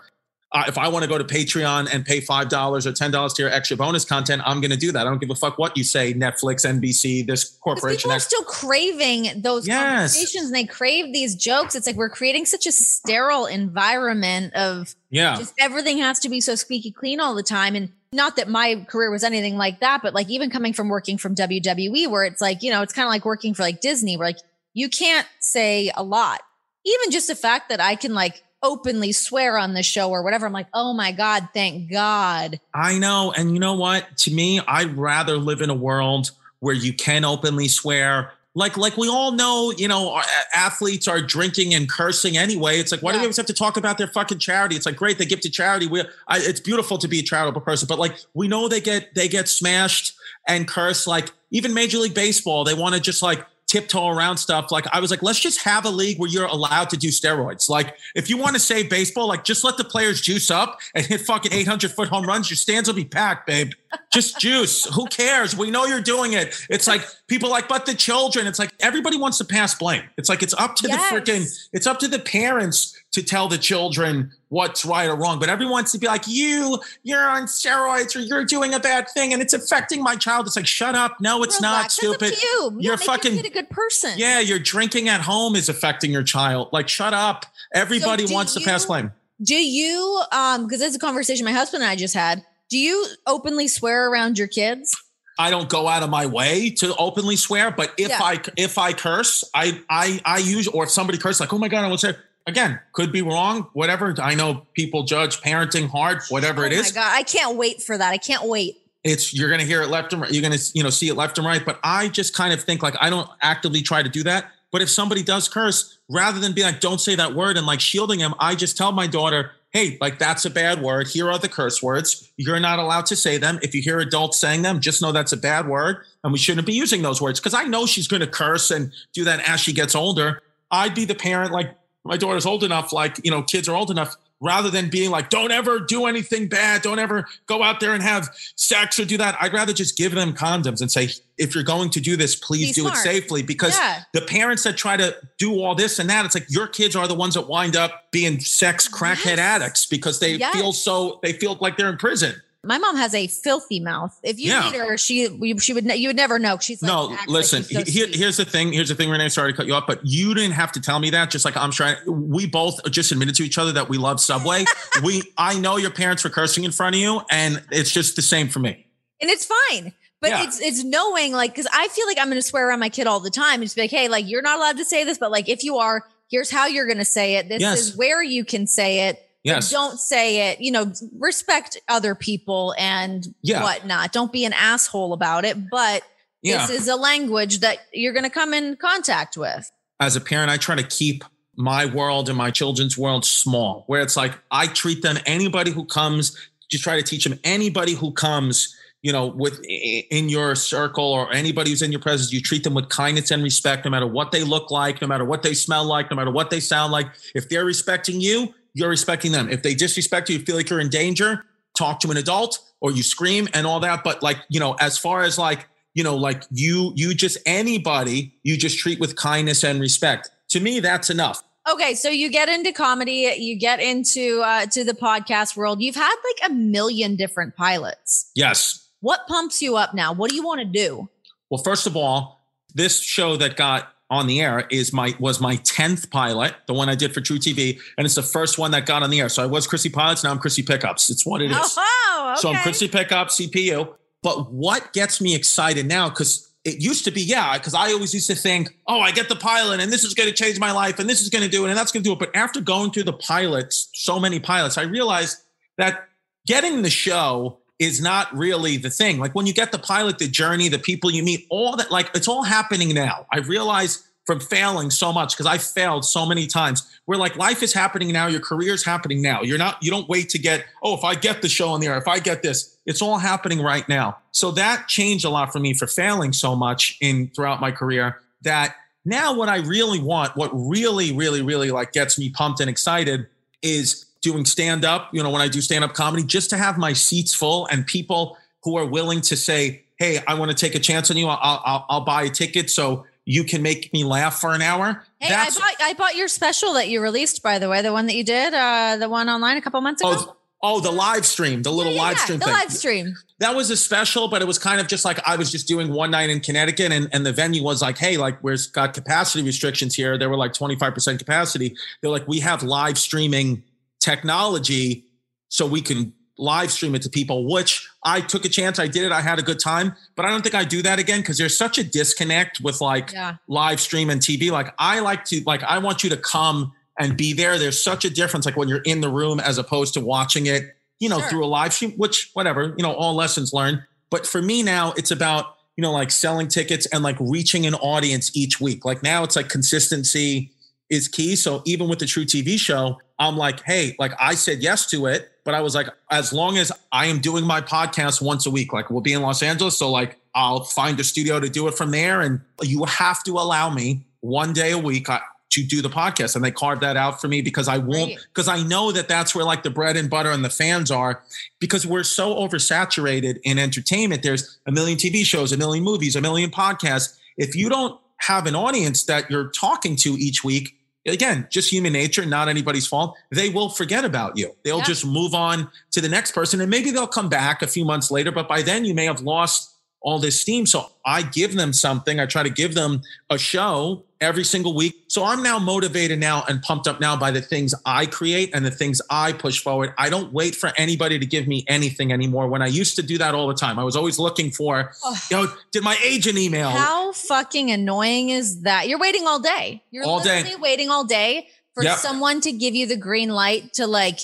Uh, if I want to go to Patreon and pay $5 or $10 to your extra bonus content, I'm going to do that. I don't give a fuck what you say, Netflix, NBC, this corporation.
people are still craving those
Yes.
conversations and they crave these jokes. It's like we're creating such a sterile environment of
Yeah.
just everything has to be so squeaky clean all the time. And not that my career was anything like that, but like even coming from working from WWE, where it's like, you know, it's kind of like working for like Disney, where like you can't say a lot. Even just the fact that I can like openly swear on the show or whatever, I'm like, oh my God, thank God.
I know. And you know what? To me, I'd rather live in a world where you can openly swear. Like, like we all know, you know, athletes are drinking and cursing anyway. It's like, why do we always have to talk about their fucking charity? It's like, great, they give to charity. We, I, it's beautiful to be a charitable person, but like, we know they get they get smashed and cursed. Like, even Major League Baseball, they want to just like tiptoe around stuff. Like, I was like, let's just have a league where you're allowed to do steroids. Like, if you want to save baseball, like, just let the players juice up and hit fucking 800 foot home runs. Your stands will be packed, babe. Just juice. Who cares? We know you're doing it. It's like people like, but the children. It's like everybody wants to pass blame. It's like it's up to
Yes.
the freaking, it's up to the parents to tell the children what's right or wrong. But everyone wants to be like, you, you're on steroids or you're doing a bad thing and it's affecting my child. It's like, shut up. No, it's not
Relax. Up
stupid.
you.
You're fucking-
your a good person.
Yeah, your drinking at home is affecting your child. Like, shut up. Everybody
do
wants to pass blame.
Do you, um, because it's a conversation my husband and I just had. Do you openly swear around your kids?
I don't go out of my way to openly swear, but if
Yeah.
I if I curse, I I I use or if somebody curses like, oh my god, I won't say. Again, could be wrong. Whatever. I know people judge parenting hard. Whatever it
oh
is,
my god, I can't wait for that. I can't wait.
it's you're gonna hear it left and right. You're gonna you know see it left and right. But I just kind of think like I don't actively try to do that. But if somebody does curse, rather than be like, don't say that word and like shielding him, I just tell my daughter, hey, like that's a bad word. Here are the curse words. You're not allowed to say them. If you hear adults saying them, just know that's a bad word and we shouldn't be using those words. Cause I know she's going to curse and do that as she gets older. I'd be the parent, like my daughter's old enough, like, you know, kids are old enough. Rather than being like, don't ever do anything bad, don't ever go out there and have sex or do that. I'd rather just give them condoms and say, if you're going to do this, please
Be
do
smart.
it safely. Because
Yeah.
the parents that try to do all this and that, it's like your kids are the ones that wind up being sex crackhead
Yes.
addicts because they
Yes.
feel so they feel like they're in prison.
My mom has a filthy mouth. If you
Yeah.
meet her, she she would you would never know. She's like,
no,
like
listen.
she's so
he- here-
sweet.
here's the thing. Here's the thing, Renee. Sorry to cut you off, but you didn't have to tell me that. Just like I'm trying. We both just admitted to each other that we love Subway. we, I know your parents were cursing in front of you, and it's just the same for me.
and it's fine. But
Yeah.
it's it's knowing like because I feel like I'm going to swear around my kid all the time and just be like, hey, like you're not allowed to say this, but like if you are, here's how you're going to say it. This
Yes.
is where you can say it.
Yes.
Don't say it. You know, respect other people and
Yeah.
whatnot. Don't be an asshole about it. But
Yeah.
this is a language that you're going to come in contact with.
as a parent, I try to keep my world and my children's world small, where it's like I treat them, anybody who comes, just try to teach them, anybody who comes, you know, with in your circle or anybody who's in your presence, you treat them with kindness and respect, no matter what they look like, no matter what they smell like, no matter what they sound like. If they're respecting you, you're respecting them. If they disrespect you, you feel like you're in danger, talk to an adult or you scream and all that. But like, you know, as far as like, you know, like you, you just anybody, you just treat with kindness and respect. To me, that's enough.
Okay, so you get into comedy, you get into uh, to the podcast world. You've had like a million different pilots.
Yes.
What pumps you up now? What do you want to do?
Well, first of all, this show that got on the air is my was my 10th pilot, the one I did for truTV, and it's the first one that got on the air. So I was Chrissy Pilots, now I'm Chrissy Pickups. It's what it is.
Oh, okay.
So I'm Chrissy Pickups, CPU. But what gets me excited now, because it used to be, yeah, because I always used to think, oh, I get the pilot and this is going to change my life and this is going to do it and that's going to do it. But after going through the pilots, so many pilots, I realized that getting the show is not really the thing. Like when you get the pilot, the journey, the people you meet, all that, like it's all happening now. I realize from failing so much because I failed so many times. Where like life is happening now, your career is happening now. You're not, you don't wait to get, oh, if I get the show on the air, if I get this, it's all happening right now. So that changed a lot for me for failing so much in throughout my career that now what I really want, what really, really, really like gets me pumped and excited is doing stand up, you know, when I do stand up comedy, just to have my seats full and people who are willing to say, Hey, I want to take a chance on you. I'll, I'll, I'll buy a ticket. So you can make me laugh for an hour.
Hey, I bought I bought your special that you released, by the way, the one that you did, uh, the one online a couple months ago.
oh, oh, the live stream, the little
Yeah,
live stream
the
thing.
live stream.
that was a special, but it was kind of just like I was just doing one night in Connecticut and, and the venue was like, hey, like we've got capacity restrictions here. There were like 25% capacity. They're like, we have live streaming technology so we can live stream it to people, which I took a chance. I did it. I had a good time, but I don't think I do that again because there's such a disconnect with like
Yeah.
live stream and TV. Like I like to, like, I want you to come and be there. There's such a difference, like when you're in the room as opposed to watching it, you know,
Sure.
through a live stream, which whatever, you know, all lessons learned. But for me now, it's about, you know, like selling tickets and like reaching an audience each week. Like now it's like consistency is key. So even with the truTV show, I'm like, hey, like I said yes to it, but I was like, as long as I am doing my podcast once a week, like we'll be in Los Angeles. So like I'll find a studio to do it from there. And you have to allow me one day a week uh, to do the podcast. And they carved that out for me because I won't, because I know that that's where like the bread and butter and the fans are because we're so oversaturated in entertainment. There's a million TV shows, a million movies, a million podcasts. If you don't have an audience that you're talking to each week, again, just human nature, not anybody's fault, they will forget about you. They'll
Yeah.
just move on to the next person and maybe they'll come back a few months later, but by then you may have lost all this steam. So I give them something. I try to give them a show every single week. So I'm now motivated now and pumped up now by the things I create and the things I push forward. I don't wait for anybody to give me anything anymore. When I used to do that all the time, I was always looking for,
Ugh.
you know, did my agent email?
How fucking annoying is that? You're waiting all day. You're
All day.
literally waiting all day for
Yep.
someone to give you the green light to like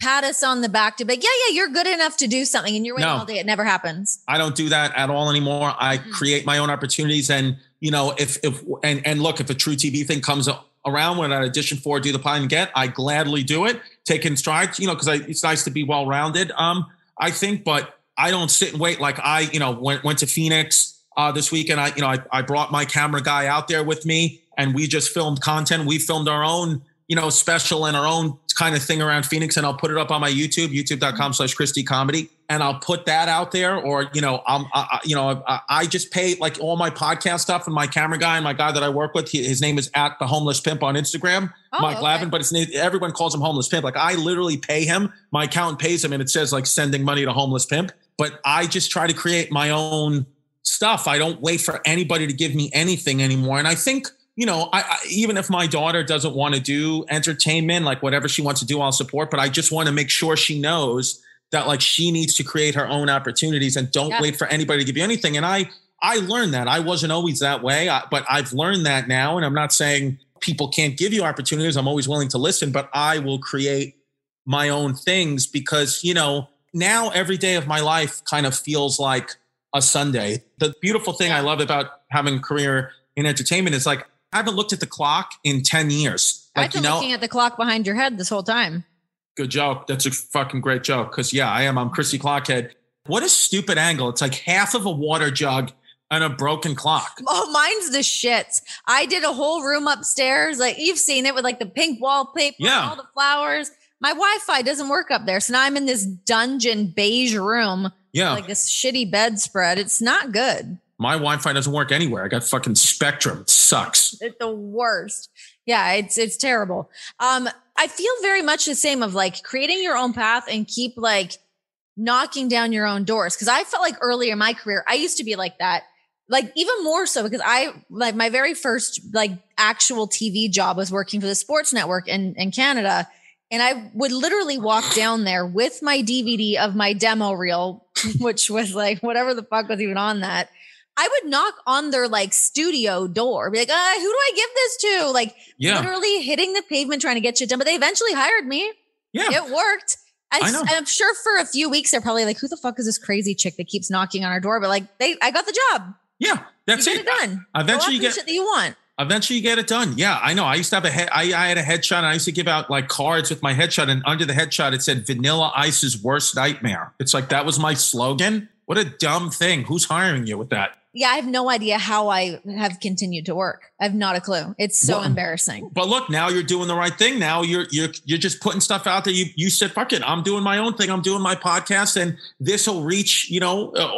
pat us on the back to be like, yeah, yeah, you're good enough to do something. And you're waiting
No.
all day. It never happens.
I don't do that at all anymore. I
Mhm.
create my own opportunities, and you know, if if and and look, if a truTV thing comes around when I audition for, do the pilot and get, I gladly do it, take in stride. You know, because it's nice to be well rounded. Um, I think, but I don't sit and wait. Like I, you know, went went to Phoenix uh, this weekend. I, you know, I, I brought my camera guy out there with me, and we just filmed content. We filmed our own, you know, special and our own kind of thing around Phoenix, and I'll put it up on my YouTube, youtube.com slash chrisdcomedy. and I'll put that out there, or you know, I'm, I, you know, I, I, just pay like all my podcast stuff and my camera guy and my guy that I work with. He, his name is at the homeless pimp on Instagram, oh, Mike okay. Lavin, but it's everyone calls him homeless pimp. Like I literally pay him. My accountant pays him, and it says like sending money to homeless pimp. But I just try to create my own stuff. I don't wait for anybody to give me anything anymore. And I think you know, I, I, even if my daughter doesn't want to do entertainment, like whatever she wants to do, I'll support. But I just want to make sure she knows that like she needs to create her own opportunities and don't yeah. wait for anybody to give you anything. And I I learned that I wasn't always that way, but I've learned that now. And I'm not saying people can't give you opportunities. I'm always willing to listen, but I will create my own things because you know now every day of my life kind of feels like a Sunday. The beautiful thing I love about having a career in entertainment is like I haven't looked at the clock in 10 years.
Like, I've been you know, looking at the clock behind your head this whole time.
Good joke. That's a fucking great joke. Cause yeah, I am. I'm Chrissy Clockhead. What a stupid angle. It's like half of a water jug and a broken clock.
Oh, mine's the shits. I did a whole room upstairs. Like you've seen it with like the pink wallpaper, yeah. all the flowers. My Wi-Fi doesn't work up there. So now I'm in this dungeon beige room.
Yeah.
Like this shitty bedspread. It's not good.
My Wi-Fi doesn't work anywhere. I got fucking Spectrum. It sucks.
It's the worst. Yeah, it's it's terrible. Um, I feel very much the same of like creating your own path and keep like knocking down your own doors. Cause I felt like earlier in my career, I used to be like that. Like even more so because I like my very first like actual TV job was working for the sports network in, in Canada. And I would literally walk down there with my DVD of my demo reel, which was like whatever the fuck was even on that. I would knock on their like studio door, be like, uh, who do I give this to? Like yeah. literally hitting the pavement trying to get shit done. But they eventually hired me.
Yeah.
It worked. I, I know. I'm sure for a few weeks they're probably like, who the fuck is this crazy chick that keeps knocking on our door? But like they I got the job.
Yeah, that's
you
it.
it done.
Eventually you get
shit that you want.
Eventually you get it done. Yeah, I know. I used to have a head I, I had a headshot and I used to give out like cards with my headshot, and under the headshot it said vanilla ice's worst nightmare. It's like that was my slogan. What a dumb thing. Who's hiring you with that?
Yeah, I have no idea how I have continued to work. I have not a clue. It's so well, embarrassing.
But look, now you're doing the right thing. Now you're you're you're just putting stuff out there. You you said, "Fuck it, I'm doing my own thing. I'm doing my podcast, and this will reach you know uh,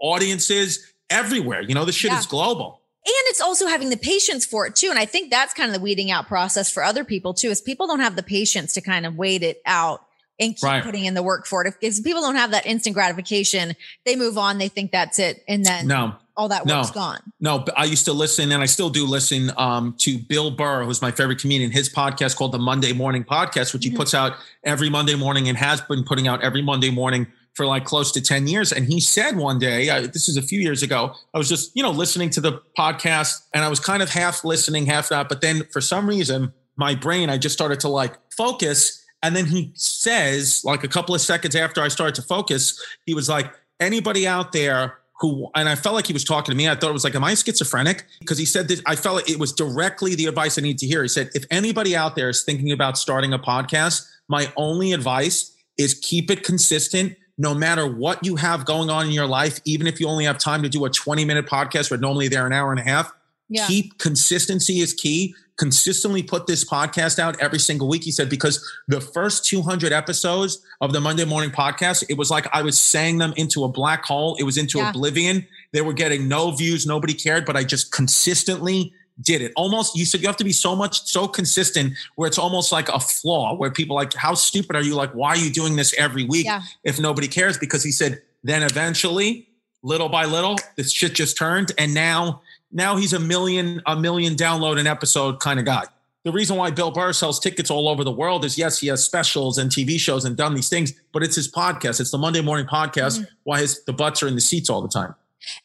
audiences everywhere. You know, the shit yeah. is global."
And it's also having the patience for it too. And I think that's kind of the weeding out process for other people too, is people don't have the patience to kind of wait it out and keep right. putting in the work for it. If, if, people don't have that instant gratification, they move on. They think that's it, and then
no,
all that work's no, gone.
No, I used to listen, and I still do listen um, to Bill Burr, who's my favorite comedian. His podcast called the Monday Morning Podcast, which he mm-hmm. puts out every Monday morning and has been putting out every Monday morning for like close to 10 years. And he said one day, uh, this is a few years ago, I was just, you know, listening to the podcast and I was kind of half listening, half not. But then for some reason, my brain, I just started to like focus. And then he says, like a couple of seconds after I started to focus, he was like, anybody out there who and I felt like he was talking to me. I thought it was like, am I schizophrenic? Because he said this, I felt like it was directly the advice I need to hear. He said, if anybody out there is thinking about starting a podcast, my only advice is keep it consistent no matter what you have going on in your life, even if you only have time to do a 20 minute podcast but normally they're an hour and a half, yeah. keep consistency is key consistently put this podcast out every single week. He said, because the first 200 episodes of the Monday morning podcast, it was like I was saying them into a black hole. It was into yeah. oblivion. They were getting no views. Nobody cared, but I just consistently did it. Almost, you said you have to be so much, so consistent where it's almost like a flaw where people like, how stupid are you? Like, why are you doing this every week yeah. if nobody cares? Because he said, then eventually, little by little, this shit just turned. And now now he's a million a million download an episode kind of guy. The reason why Bill Burr sells tickets all over the world is yes, he has specials and TV shows and done these things, but it's his podcast. It's the Monday morning podcast. Mm-hmm. Why his the butts are in the seats all the time.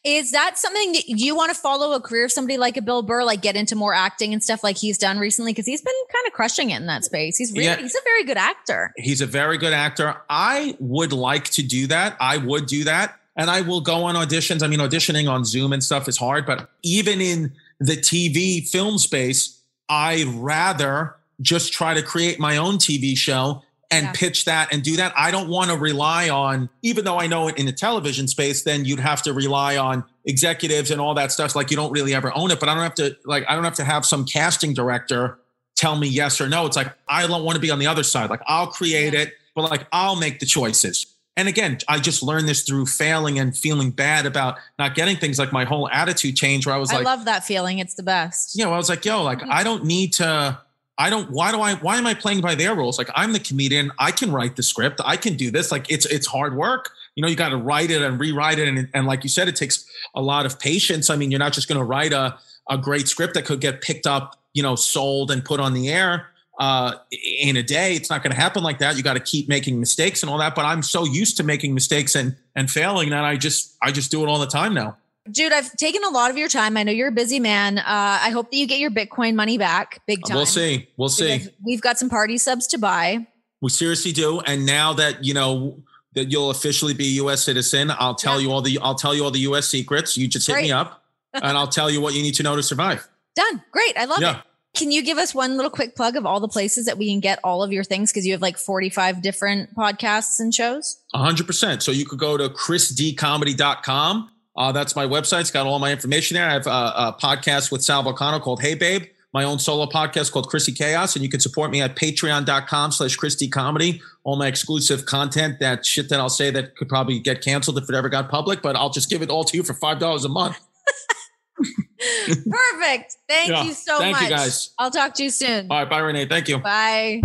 Is that something that you want to follow a career of somebody like a Bill Burr, like get into more acting and stuff like he's done recently? Because he's been kind of crushing it in that space. He's really, yeah. he's a very good actor.
He's a very good actor. I would like to do that. I would do that and I will go on auditions. I mean, auditioning on Zoom and stuff is hard, but even in the TV film space, I rather just try to create my own TV show and yeah. pitch that and do that. I don't want to rely on, even though I know it in the television space, then you'd have to rely on executives and all that stuff. Like you don't really ever own it, but I don't have to, like, I don't have to have some casting director tell me yes or no. It's like, I don't want to be on the other side. Like I'll create yeah. it, but like I'll make the choices and again, I just learned this through failing and feeling bad about not getting things like my whole attitude changed where I was
I
like, I
love that feeling. It's the best.
you know, I was like, yo, like mm-hmm. I don't need to. I don't. Why do I? Why am I playing by their rules? Like I'm the comedian. I can write the script. I can do this. Like it's it's hard work. You know, you got to write it and rewrite it, and and like you said, it takes a lot of patience. I mean, you're not just going to write a a great script that could get picked up, you know, sold and put on the air uh, in a day. It's not going to happen like that. You got to keep making mistakes and all that. But I'm so used to making mistakes and and failing that I just I just do it all the time now.
Jude, I've taken a lot of your time. I know you're a busy man. Uh, I hope that you get your Bitcoin money back big time.
We'll see. We'll see.
We've got some party subs to buy.
We seriously do. And now that you know that you'll officially be a U.S. citizen, I'll tell
Yeah.
you all the I'll tell you all the U.S. secrets. You just hit me up, and I'll tell you what you need to know to survive.
Done. Great. I love
Yeah.
it. Can you give us one little quick plug of all the places that we can get all of your things? Because you have like 45 different podcasts and shows.
hundred percent. So you could go to chrisdcomedy.com. Uh, that's my website. It's got all my information there. I have a, a podcast with Sal Vulcano called Hey Babe, my own solo podcast called Chrissy Chaos. And you can support me at patreon.com slash chrisdcomedy. All my exclusive content, that shit that I'll say that could probably get canceled if it ever got public, but I'll just give it all to you for $5 a month.
Perfect. Thank
Yeah.
you so
Thank
much.
you, guys.
I'll talk to you soon.
All right. Bye, Renee. Thank you.
Bye.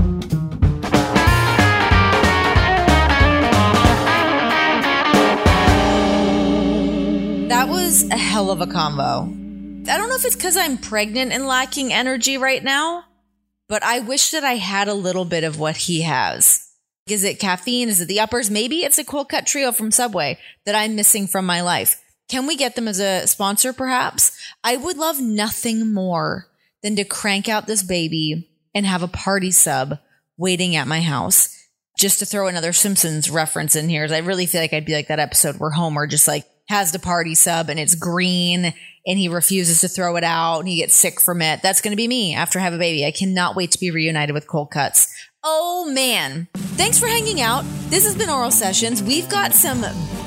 That was a hell of a combo. I don't know if it's because I'm pregnant and lacking energy right now, but I wish that I had a little bit of what he has. Is it caffeine? Is it the uppers? Maybe it's a cold cut trio from Subway that I'm missing from my life. Can we get them as a sponsor, perhaps? I would love nothing more than to crank out this baby and have a party sub waiting at my house. Just to throw another Simpsons reference in here, I really feel like I'd be like that episode where Homer just like has the party sub and it's green and he refuses to throw it out and he gets sick from it. That's going to be me after I have a baby. I cannot wait to be reunited with cold cuts. Oh man. Thanks for hanging out. This has been Oral Sessions. We've got some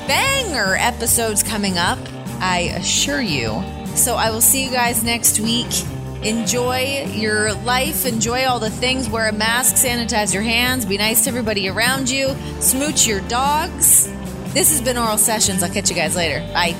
banger episodes coming up, I assure you. So I will see you guys next week. Enjoy your life, enjoy all the things, wear a mask, sanitize your hands, be nice to everybody around you, smooch your dogs. This has been Oral Sessions. I'll catch you guys later. Bye.